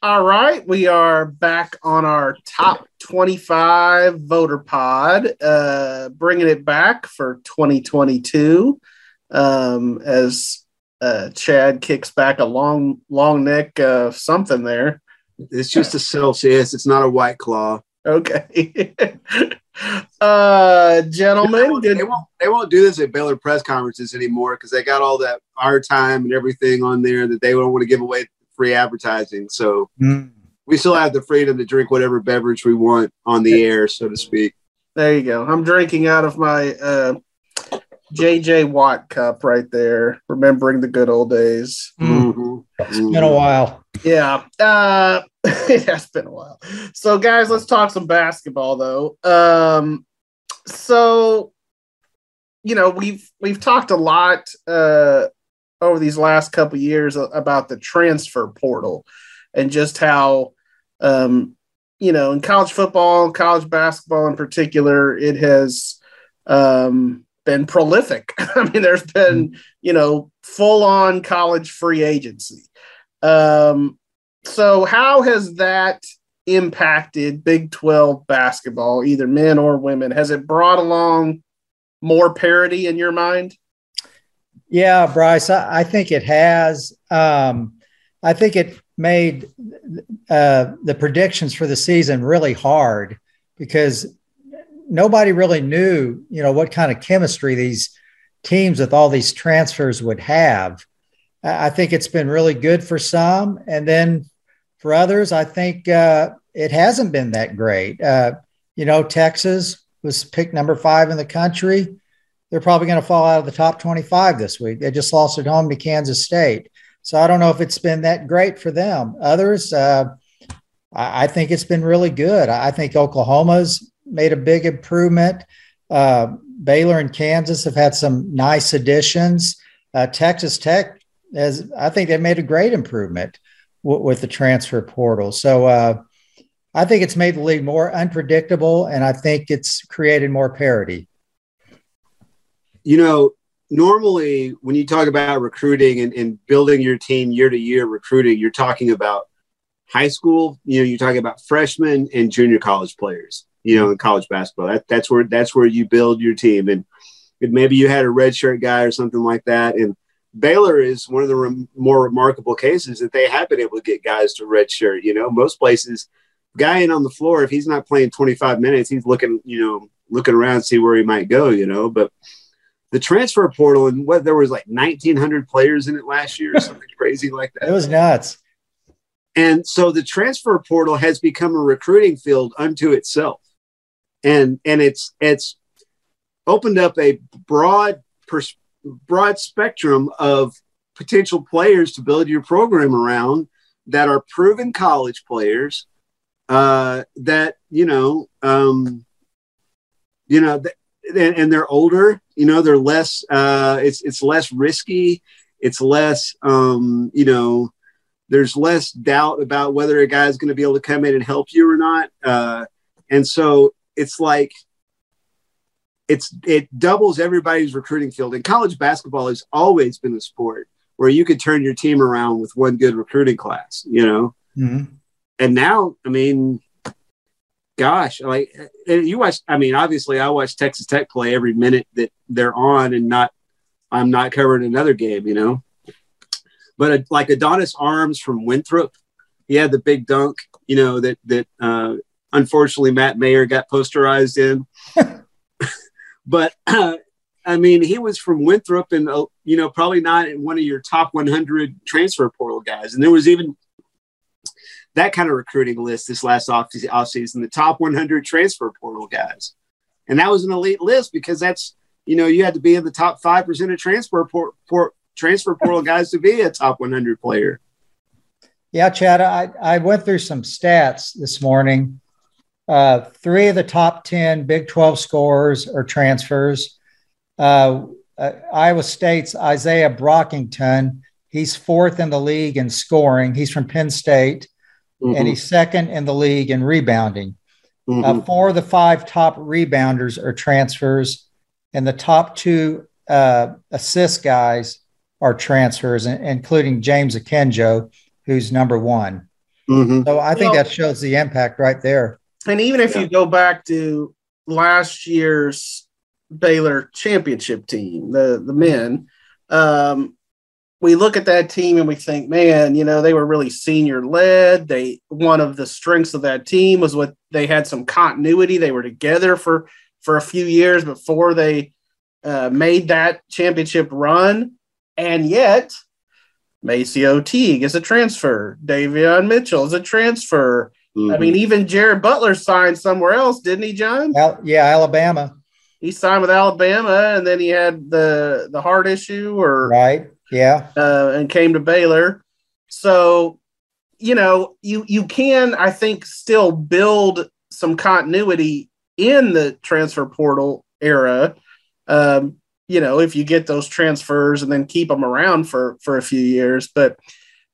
All right, we are back on our top 25 voter pod, uh, bringing it back for 2022 um, as uh, Chad kicks back a long, long neck uh, something there. It's just a Celsius. It's not a White Claw. Okay. uh, gentlemen, they, won't, they won't do this at Baylor press conferences anymore because they got all that our time and everything on there that they don't want to give away free advertising. So mm. we still have the freedom to drink whatever beverage we want on the air, so to speak. There you go. I'm drinking out of my uh, JJ Watt cup right there, remembering the good old days. Mm-hmm. It's been a while. Yeah. Uh, it has been a while. So, guys, let's talk some basketball, though. Um, so, you know, we've we've talked a lot uh, over these last couple years about the transfer portal and just how um, you know in college football college basketball in particular it has um, been prolific. I mean there's been you know full on college free agency. Um, so how has that impacted big 12 basketball either men or women? Has it brought along more parity in your mind yeah, Bryce, I, I think it has. Um, I think it made uh, the predictions for the season really hard because nobody really knew, you know, what kind of chemistry these teams with all these transfers would have. I think it's been really good for some, and then for others, I think uh, it hasn't been that great. Uh, you know, Texas was picked number five in the country they're probably going to fall out of the top 25 this week. They just lost at home to Kansas State. So I don't know if it's been that great for them. Others, uh, I, I, think it's been really good. I think Oklahoma's made a big improvement. Uh, Baylor and Kansas have had some nice additions. Uh, Texas Tech has, I think, they made a great improvement w- with the transfer portal. So uh, I think it's made the league more unpredictable, and I think it's created more parity you know, normally when you talk about recruiting and, and building your team year to year recruiting, you're talking about high school, you know, you're talking about freshmen and junior college players, you know, in college basketball. That, that's where that's where you build your team. And maybe you had a redshirt guy or something like that. And Baylor is one of the re- more remarkable cases that they have been able to get guys to redshirt. You know, most places, guy in on the floor, if he's not playing 25 minutes, he's looking, you know, looking around, see where he might go. You know, but the transfer portal and what there was like 1900 players in it last year or something crazy like that. It was nuts. And so the transfer portal has become a recruiting field unto itself. And and it's it's opened up a broad pers- broad spectrum of potential players to build your program around that are proven college players uh, that you know um, you know and, and, they're older. You know, they're less. Uh, it's it's less risky. It's less. Um, you know, there's less doubt about whether a guy's going to be able to come in and help you or not. Uh, and so it's like it's it doubles everybody's recruiting field. And college basketball has always been a sport where you could turn your team around with one good recruiting class. You know. Mm-hmm. And now, I mean, gosh, like you watch. I mean, obviously, I watch Texas Tech play every minute that they're on, and not I'm not covering another game, you know. But a, like Adonis Arms from Winthrop, he had the big dunk, you know, that that uh, unfortunately Matt Mayer got posterized in. but uh, I mean, he was from Winthrop, and uh, you know, probably not one of your top 100 transfer portal guys. And there was even that kind of recruiting list this last off offseason, the top 100 transfer portal guys. And that was an elite list because that's, you know, you had to be in the top 5% of transfer port, port transfer portal guys to be a top 100 player. Yeah, Chad, I, I went through some stats this morning. Uh, three of the top 10 Big 12 scorers are transfers. Uh, uh, Iowa State's Isaiah Brockington, he's fourth in the league in scoring. He's from Penn State mm-hmm. and he's second in the league in rebounding. Mm-hmm. Uh, four of the five top rebounders are transfers, and the top two uh, assist guys are transfers, including James Akinjo, who's number one. Mm-hmm. So I think well, that shows the impact right there. And even if yeah. you go back to last year's Baylor championship team, the the men, um, we look at that team and we think, man, you know, they were really senior led. They one of the strengths of that team was what they had some continuity. They were together for for a few years before they uh, made that championship run, and yet MaCio Teague is a transfer. Davion Mitchell is a transfer. Mm-hmm. I mean, even Jared Butler signed somewhere else, didn't he, John? Al- yeah, Alabama. He signed with Alabama, and then he had the the heart issue, or right, yeah, uh, and came to Baylor. So, you know, you you can, I think, still build some continuity in the transfer portal era. Um, you know, if you get those transfers and then keep them around for for a few years, but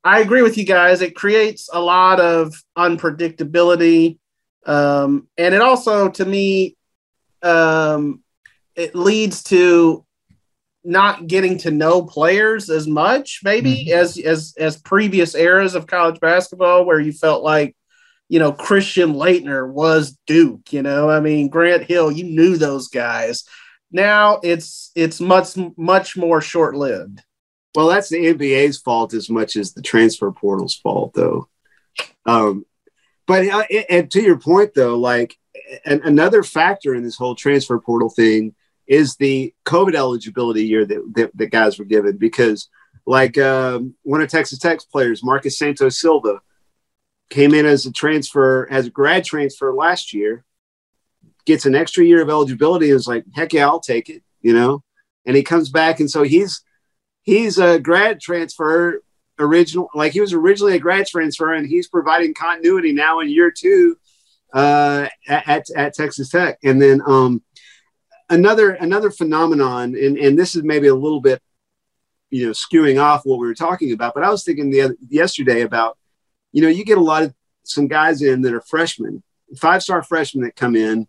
I agree with you guys. It creates a lot of unpredictability. Um, and it also, to me, um, it leads to not getting to know players as much, maybe mm-hmm. as as as previous eras of college basketball, where you felt like, you know, Christian Laettner was Duke. You know, I mean, Grant Hill, you knew those guys. Now it's it's much much more short lived. Well, that's the NBA's fault as much as the transfer portal's fault, though. Um, but uh, and to your point, though, like and another factor in this whole transfer portal thing is the COVID eligibility year that, that, that guys were given because, like, um, one of Texas Tech's players, Marcus Santos Silva, came in as a transfer, as a grad transfer last year, gets an extra year of eligibility, and is like, heck yeah, I'll take it, you know? And he comes back, and so he's he's a grad transfer original like he was originally a grad transfer and he's providing continuity now in year two uh, at, at Texas Tech. And then um, another another phenomenon, and, and this is maybe a little bit you know skewing off what we were talking about, but I was thinking the other, yesterday about you know you get a lot of some guys in that are freshmen, five star freshmen that come in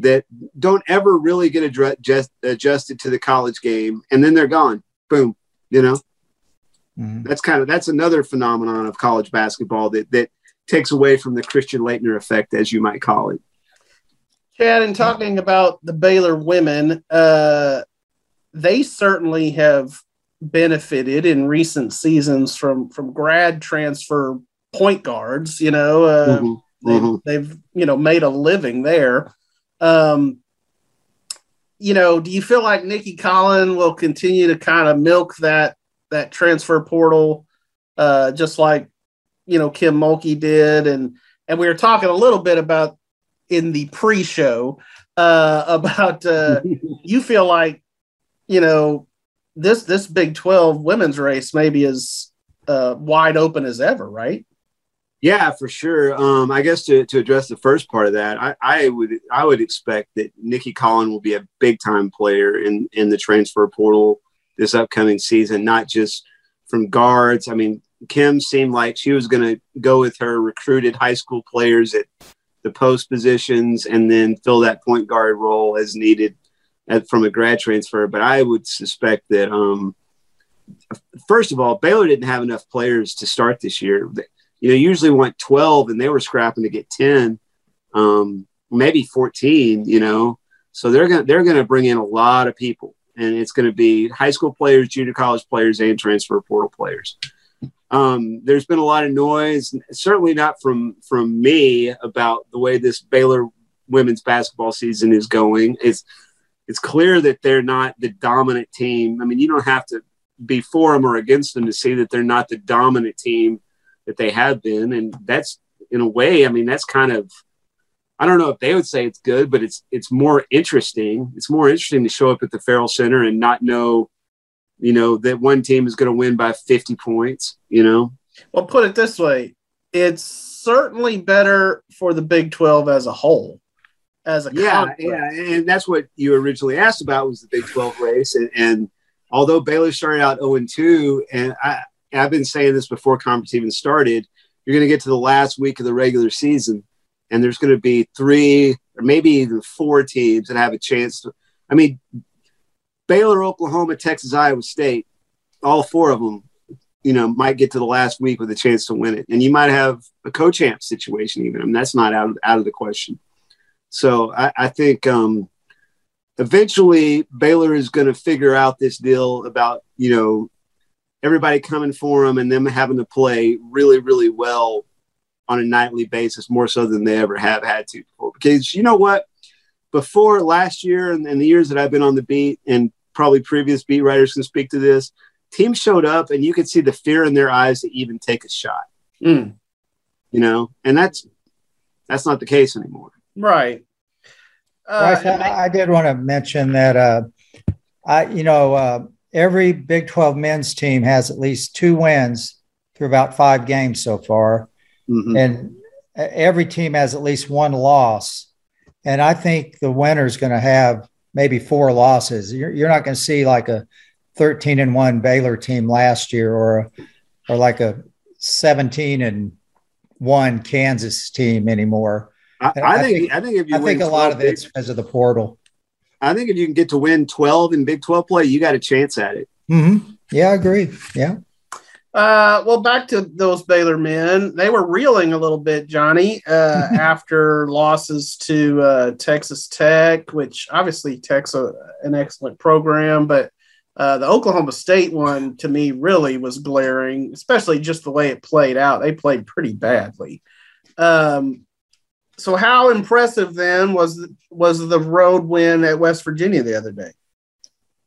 that don't ever really get adjust, adjusted to the college game, and then they're gone. Boom, you know mm-hmm. that's kind of that's another phenomenon of college basketball that that takes away from the christian laettner effect as you might call it chad in talking about the baylor women uh, they certainly have benefited in recent seasons from from grad transfer point guards you know uh, mm-hmm. They've, mm-hmm. they've you know made a living there um, you know, do you feel like Nicki Collen will continue to kind of milk that that transfer portal, uh, just like you know Kim Mulkey did, and and we were talking a little bit about in the pre-show uh, about uh, you feel like you know this this Big Twelve women's race maybe is uh, wide open as ever, right? Yeah, for sure. Um, I guess to, to address the first part of that, I, I would I would expect that Nicki Collen will be a big time player in in the transfer portal this upcoming season, not just from guards. I mean, Kim seemed like she was going to go with her recruited high school players at the post positions and then fill that point guard role as needed at, from a grad transfer. But I would suspect that, um, first of all, Baylor didn't have enough players to start this year you know, usually want 12 and they were scrapping to get 10, um, maybe 14, you know. So they're going to they're going to bring in a lot of people and it's going to be high school players, junior college players and transfer portal players. Um, there's been a lot of noise, certainly not from from me about the way this Baylor women's basketball season is going. It's it's clear that they're not the dominant team. I mean, you don't have to be for them or against them to see that they're not the dominant team that they have been, and that's in a way, I mean, that's kind of I don't know if they would say it's good, but it's it's more interesting. It's more interesting to show up at the Ferrell Center and not know, you know, that one team is going to win by 50 points, you know. Well, put it this way, it's certainly better for the Big 12 as a whole. As a yeah, conference. yeah, and that's what you originally asked about was the Big 12 race, and, and although Baylor started out 0 and 2, and I, I've been saying this before conference even started. You're going to get to the last week of the regular season, and there's going to be three or maybe even four teams that have a chance to. I mean, Baylor, Oklahoma, Texas, Iowa State, all four of them you know, might get to the last week with a chance to win it. And you might have a co-champ situation even. I mean, that's not out of, out of the question. So I, I think um, eventually Baylor is going to figure out this deal about, you know, everybody coming for them and them having to play really, really well on a nightly basis, more so than they ever have had to before. Because you know what? Before last year and, and the years that I've been on the beat, and probably previous beat writers can speak to this, teams showed up and you could see the fear in their eyes to even take a shot. Mm. You know, and that's that's not the case anymore. Right. Uh, I, I, did want to mention that uh, I, you know, uh, every Big 12 men's team has at least two wins through about five games so far. Mm-hmm. And every team has at least one loss. And I think the winner is going to have maybe four losses. You're, you're not going to see like a 13 and one Baylor team last year or, or like a 17 and one Kansas team anymore. I, I, I think, think, I think if you I think a lot of it's because of the portal. I think if you can get to win 12 in Big 12 play, you got a chance at it. Mm-hmm. Yeah, I agree. Yeah. Uh, well, back to those Baylor men. They were reeling a little bit, Johnny, uh, after losses to uh, Texas Tech, which obviously Tech's a, an excellent program, but uh, the Oklahoma State one to me really was glaring, especially just the way it played out. They played pretty badly. Um, so how impressive then was was the road win at West Virginia the other day?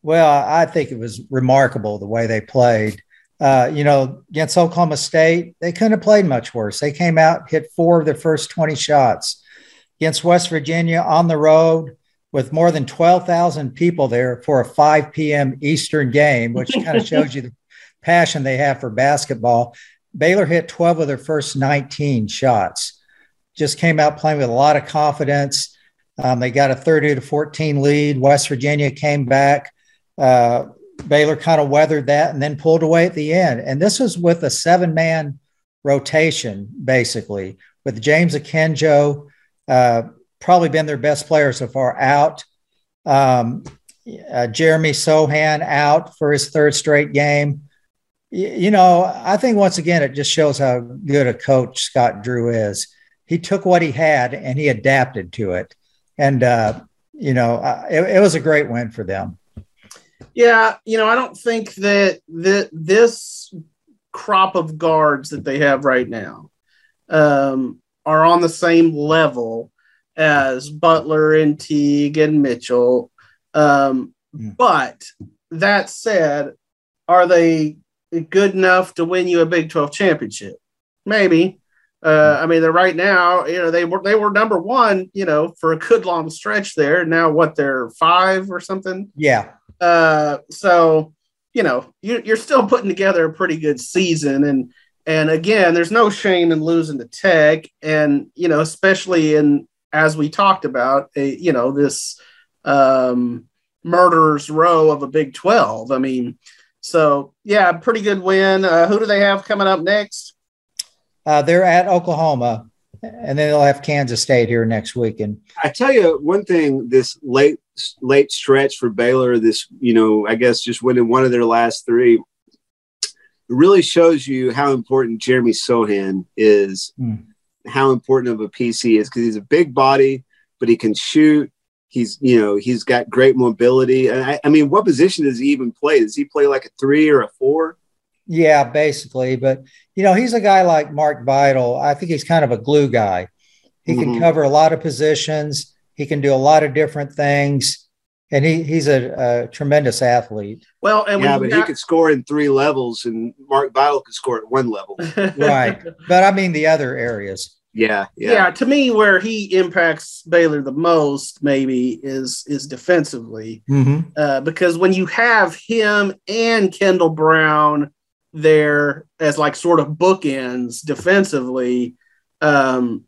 Well, I think it was remarkable the way they played. Uh, you know, against Oklahoma State, they couldn't have played much worse. They came out, hit four of their first 20 shots. Against West Virginia on the road with more than 12,000 people there for a 5 p.m. Eastern game, which kind of shows you the passion they have for basketball. Baylor hit 12 of their first 19 shots just came out playing with a lot of confidence. Um, they got a 30 to 14 lead. West Virginia came back. Uh, Baylor kind of weathered that and then pulled away at the end. And this was with a seven man rotation, basically, with James Akinjo, uh, probably been their best player so far, out. Um, uh, Jeremy Sochan out for his third straight game. you know, I think once again, it just shows how good a coach Scott Drew is he took what he had and he adapted to it. And, uh, you know, uh, it, it, was a great win for them. Yeah. You know, I don't think that the, this crop of guards that they have right now um, are on the same level as Butler and Teague and Mitchell. Um, mm. But that said, are they good enough to win you a Big 12 championship? Maybe. Uh, I mean, they're right now, you know, they were they were number one, you know, for a good long stretch there. Now, what they're five or something. Yeah. Uh, so you know, you, you're still putting together a pretty good season, and and again, there's no shame in losing to Tech, and you know, especially in as we talked about, a, you know, this um, murderers row of a Big Twelve. I mean, so yeah, pretty good win. Uh, who do they have coming up next? Uh, they're at Oklahoma, and then they'll have Kansas State here next week. And I tell you one thing: this late late stretch for Baylor, this you know, I guess just winning one of their last three, it really shows you how important Jeremy Sochan is. Mm. How important of a piece he is because he's a big body, but he can shoot. He's you know he's got great mobility. And I, I mean, what position does he even play? Does he play like a three or a four? Yeah, basically. But you know, he's a guy like Mark Vital. I think he's kind of a glue guy. He mm-hmm. can cover a lot of positions. He can do a lot of different things, and he he's a, a tremendous athlete. Well, and yeah, but got- he could score in three levels, and Mark Vital could score at one level. right, but I mean the other areas. Yeah, yeah, yeah. To me, where he impacts Baylor the most, maybe is is defensively, mm-hmm. uh, because when you have him and Kendall Brown there as like sort of bookends defensively. Um,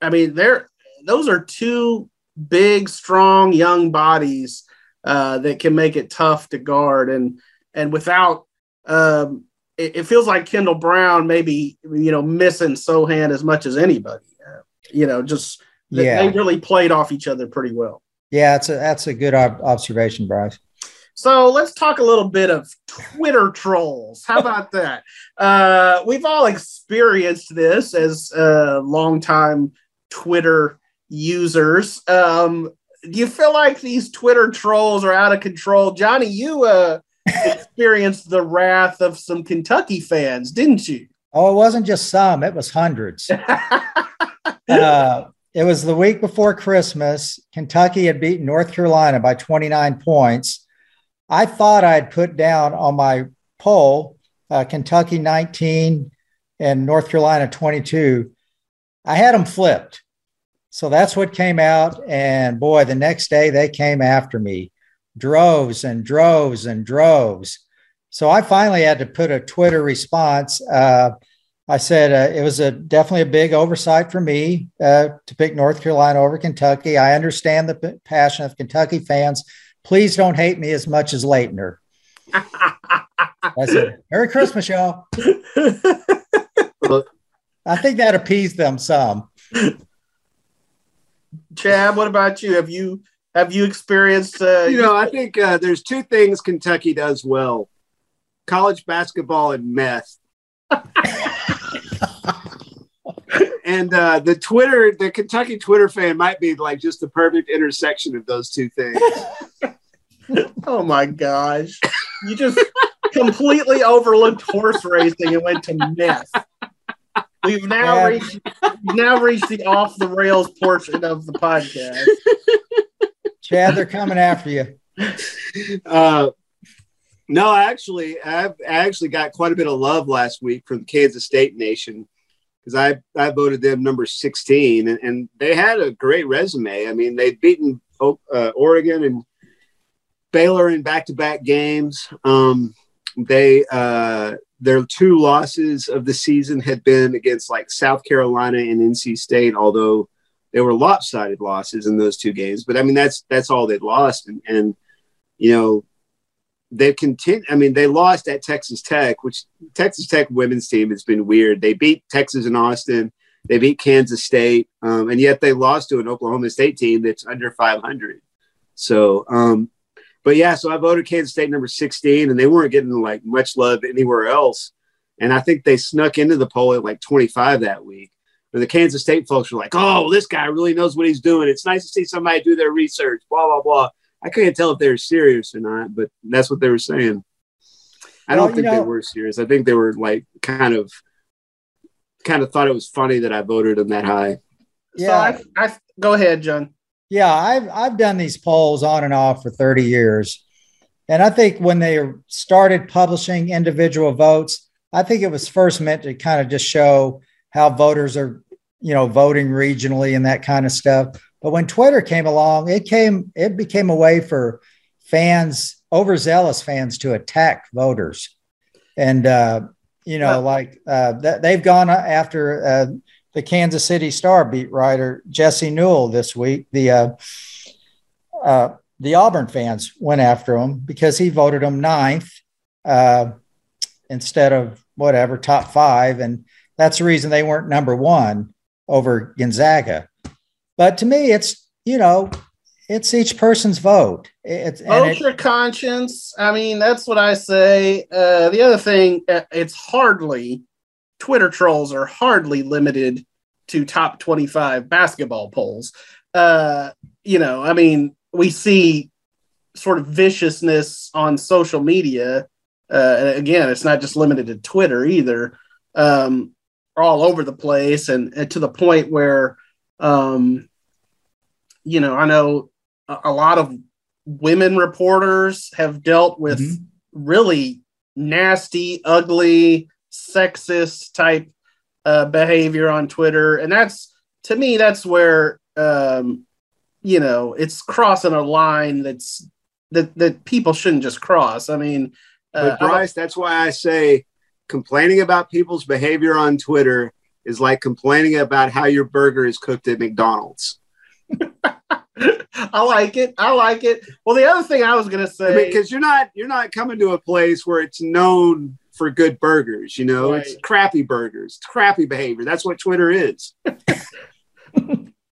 I mean, they're those are two big, strong, young bodies uh, that can make it tough to guard, and and without um, it, it, feels like Kendall Brown maybe you know missing Sochan as much as anybody. Uh, you know, just yeah. they really played off each other pretty well. Yeah, that's a that's a good ob- observation, Bryce. So let's talk a little bit of Twitter trolls. How about that? Uh, we've all experienced this as uh, longtime Twitter users. Um, do you feel like these Twitter trolls are out of control? Johnny, you uh, experienced the wrath of some Kentucky fans, didn't you? Oh, it wasn't just some, it was hundreds. uh, it was the week before Christmas. Kentucky had beaten North Carolina by 29 points. I thought I'd put down on my poll uh, Kentucky 19 and North Carolina 22. I had them flipped. So that's what came out. And boy, the next day they came after me droves and droves and droves. So I finally had to put a Twitter response. Uh, I said uh, it was a definitely a big oversight for me uh, to pick North Carolina over Kentucky. I understand the p- passion of Kentucky fans. Please don't hate me as much as Laettner. I said, "Merry Christmas, y'all." I think that appeased them some. Chad, what about you? Have you have you experienced? Uh, you know, I think uh, there's two things Kentucky does well: college basketball and meth. and uh, the Twitter, the Kentucky Twitter fan might be like just the perfect intersection of those two things. oh my gosh. You just completely overlooked horse racing and went to meth. We've now yeah. reached we've now reached the off the rails portion of the podcast. Chad, they're coming after you. Uh, no, actually, I've, I actually got quite a bit of love last week from the Kansas State Nation because I I voted them number sixteen, and, and, they had a great resume. I mean, they'd beaten uh, Oregon and Baylor in back to back games. Um, they uh, their two losses of the season had been against like South Carolina and NC State, although they were lopsided losses in those two games. But I mean, that's that's all they'd lost, and, and you know they continue. I mean, they lost at Texas Tech, which Texas Tech women's team has been weird. They beat Texas and Austin. They beat Kansas State, um, and yet they lost to an Oklahoma State team that's under 500. So, um, but yeah, so I voted Kansas State number 16, and they weren't getting like much love anywhere else. And I think they snuck into the poll at like 25 that week. And the Kansas State folks were like, "Oh, this guy really knows what he's doing. It's nice to see somebody do their research." Blah blah blah. I couldn't tell if they were serious or not, but that's what they were saying. I don't well, think know, they were serious. I think they were like kind of, kind of thought it was funny that I voted them that high. Yeah, so I, I go ahead, John. Yeah, I've I've done these polls on and off for 30 years. And I think when they started publishing individual votes, I think it was first meant to kind of just show how voters are, you know, voting regionally and that kind of stuff. But when Twitter came along, it came it became a way for fans, overzealous fans, to attack voters. And uh, you know, like uh, th- they've gone after uh, the Kansas City Star beat writer Jesse Newell this week. The uh, uh, the Auburn fans went after him because he voted him ninth uh, instead of whatever top five, and that's the reason they weren't number one over Gonzaga. But to me, it's you know, it's each person's vote. It's vote it, your conscience. I mean, that's what I say. Uh, the other thing, uh, it's hardly Twitter trolls are hardly limited to top 25 basketball polls. Uh, you know, I mean, we see sort of viciousness on social media. Uh, again, it's not just limited to Twitter either, um, all over the place, and, and to the point where, um, you know, I know a, a, lot of women reporters have dealt with mm-hmm. really nasty, ugly, sexist type uh, behavior on Twitter, and that's to me that's where um, you know it's crossing a line that's that that people shouldn't just cross. I mean, uh, but Bryce, that's why I say complaining about people's behavior on Twitter is like complaining about how your burger is cooked at McDonald's. I like it. I like it. Well, the other thing I was going to say, because I mean, you're not you're not coming to a place where it's known for good burgers. You know, right. it's crappy burgers, it's crappy behavior. That's what Twitter is.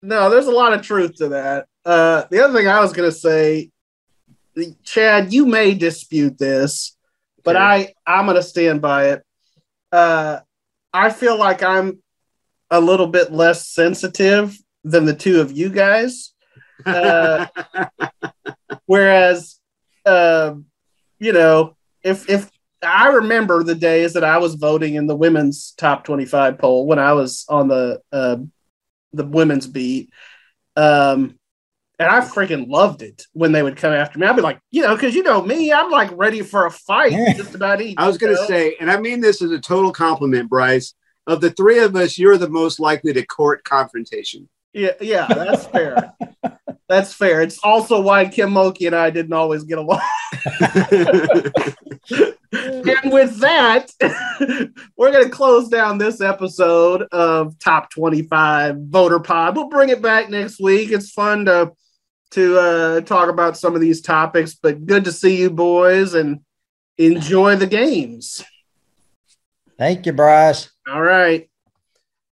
no, there's a lot of truth to that. Uh, the other thing I was going to say, Chad, you may dispute this, but I I'm gonna stand by it. Uh, I feel like I'm a little bit less sensitive than the two of you guys. Uh, whereas, uh, you know, if if I remember the days that I was voting in the women's top 25 poll when I was on the uh, the women's beat. Um, and I freaking loved it when they would come after me. I'd be like, you know, because you know me, I'm like ready for a fight just about each. I was going to say, and I mean this as a total compliment, Bryce. Of the three of us, you're the most likely to court confrontation. Yeah, yeah, that's fair. that's fair. It's also why Kim Mulkey and I didn't always get along. and with that, we're going to close down this episode of Top 25 Voter Pod. We'll bring it back next week. It's fun to to uh, talk about some of these topics, but good to see you boys and enjoy the games. Thank you, Bryce. All right.